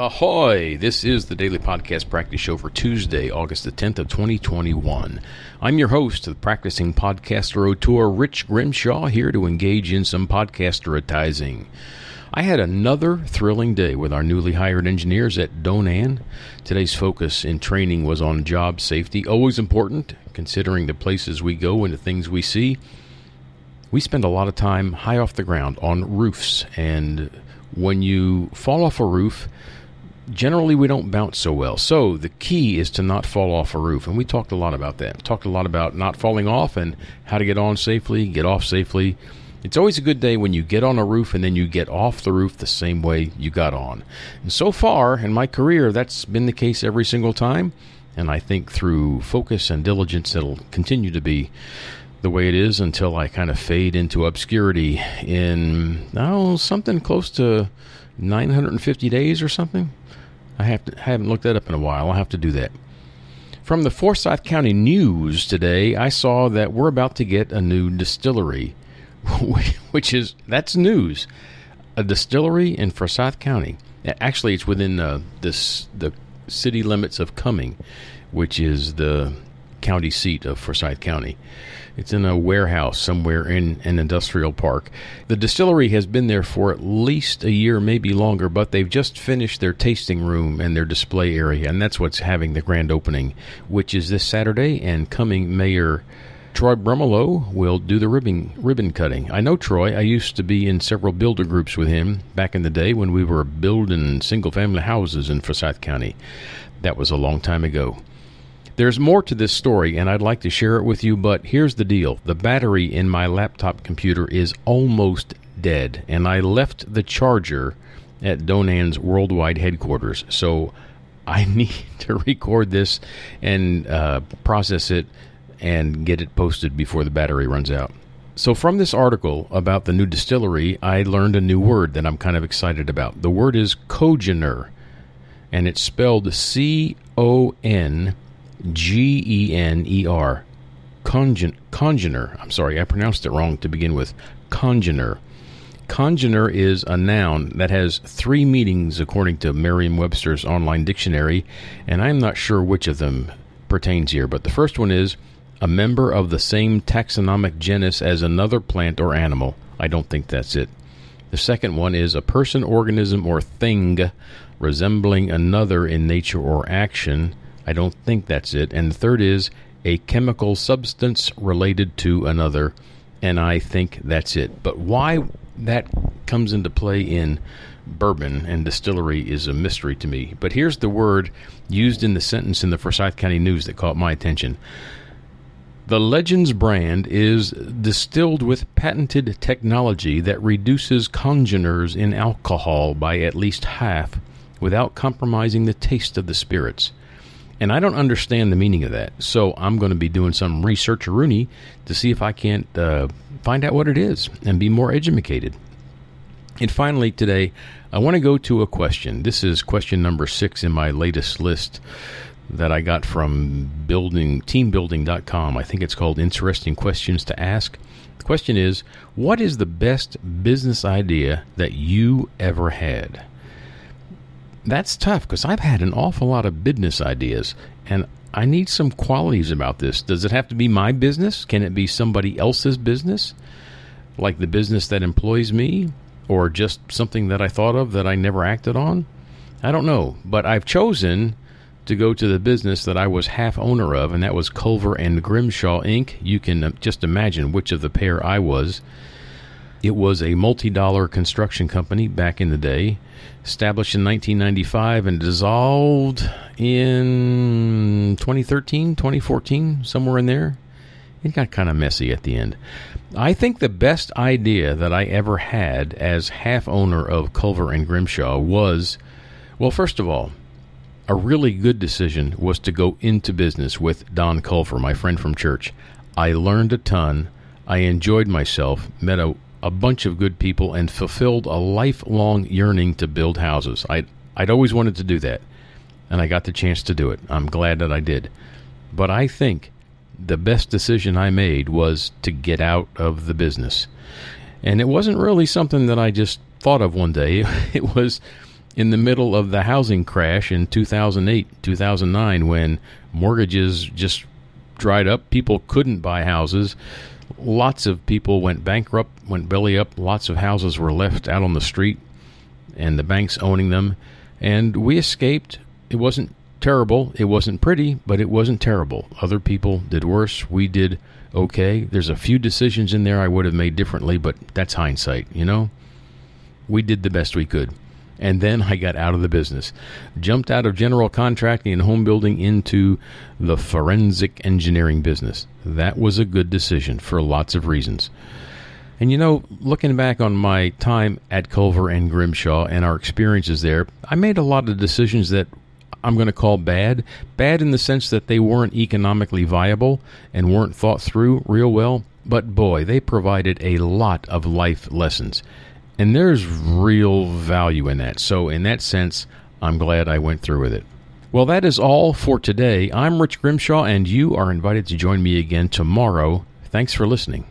Ahoy! This is the Daily Podcast Practice Show for Tuesday, August the 10th of 2021. I'm your host, the practicing podcaster auteur, Rich Grimshaw, here to engage in some podcasteratizing. I had another thrilling day with our newly hired engineers at Donan. Today's focus in training was on job safety, always important, considering the places we go and the things we see. We spend a lot of time high off the ground on roofs, and when you fall off a roof, generally we don't bounce so well. So the key is to not fall off a roof, and we talked a lot about that. Talked a lot about not falling off and how to get on safely, get off safely. It's always a good day when you get on a roof and then you get off the roof the same way you got on. And so far in my career, that's been the case every single time. And I think through focus and diligence, it'll continue to be the way it is until I kind of fade into obscurity in, oh, something close to 950 days or something. I have to, haven't looked that up in a while. I'll have to do that. From the Forsyth County News today, I saw that we're about to get a new distillery, which is that's news. A distillery in Forsyth County. Actually, it's within uh, this the city limits of Cumming, which is the county seat of Forsyth County. It's in a warehouse somewhere in an industrial park. The distillery has been there for at least a year, maybe longer, but they've just finished their tasting room and their display area, and that's what's having the grand opening, which is this Saturday. And Cumming Mayor Troy Brumbalow will do the ribbon ribbon cutting. I know Troy. I used to be in several builder groups with him back in the day when we were building single family houses in Forsyth County. That was a long time ago. There's more to this story, and I'd like to share it with you, but here's the deal the battery in my laptop computer is almost dead, and I left the charger at Donan's worldwide headquarters. So I need to record this and uh, process it and get it posted before the battery runs out. So, from this article about the new distillery, I learned a new word that I'm kind of excited about. The word is congener, and it's spelled C O N G E N E R. Congener. I'm sorry, I pronounced it wrong to begin with. Congener. Congener is a noun that has three meanings according to Merriam Webster's online dictionary, and I'm not sure which of them pertains here, but the first one is a member of the same taxonomic genus as another plant or animal. I don't think that's it. The second one is a person, organism, or thing resembling another in nature or action. I don't think that's it. And the third is a chemical substance related to another, and I think that's it. But why that comes into play in bourbon and distillery is a mystery to me. But here's the word used in the sentence in the Forsyth County News that caught my attention. The Legends brand is distilled with patented technology that reduces congeners in alcohol by at least half without compromising the taste of the spirits. And I don't understand the meaning of that. So I'm going to be doing some research, Rooney, to see if I can't uh, find out what it is and be more educated. And finally, today, I want to go to a question. This is question number six in my latest list that I got from building teambuilding.com. I think it's called Interesting Questions to Ask. The question is, what is the best business idea that you ever had? That's tough because I've had an awful lot of business ideas, and I need some qualities about this. Does it have to be my business? Can it be somebody else's business, like the business that employs me, or just something that I thought of that I never acted on? I don't know, but I've chosen to go to the business that I was half owner of, and that was Culver and Grimshaw Inc. You can uh, just imagine which of the pair I was. It was a multi dollar construction company back in the day established in 1995 and dissolved in 2013, 2014, somewhere in there. It got kind of messy at the end. I think the best idea that I ever had as half owner of Culver and Grimshaw was well, first of all, a really good decision was to go into business with Don Culver, my friend from church. I learned a ton. I enjoyed myself, met a a bunch of good people and fulfilled a lifelong yearning to build houses. I'd, I'd always wanted to do that, and I got the chance to do it. I'm glad that I did. But I think the best decision I made was to get out of the business. And it wasn't really something that I just thought of one day. It was in the middle of the housing crash in 2008, 2009, when mortgages just dried up. People couldn't buy houses. Lots of people went bankrupt, went belly up. Lots of houses were left out on the street and the banks owning them. And we escaped. It wasn't terrible. It wasn't pretty, but it wasn't terrible. Other people did worse. We did okay. There's a few decisions in there I would have made differently, but that's hindsight, you know? We did the best we could. And then I got out of the business. Jumped out of general contracting and home building into the forensic engineering business. That was a good decision for lots of reasons. And you know, looking back on my time at Culver and Grimshaw and our experiences there, I made a lot of decisions that I'm going to call bad. Bad in the sense that they weren't economically viable and weren't thought through real well. But boy, they provided a lot of life lessons. And there's real value in that. So, in that sense, I'm glad I went through with it. Well, that is all for today. I'm Rich Grimshaw, and you are invited to join me again tomorrow. Thanks for listening.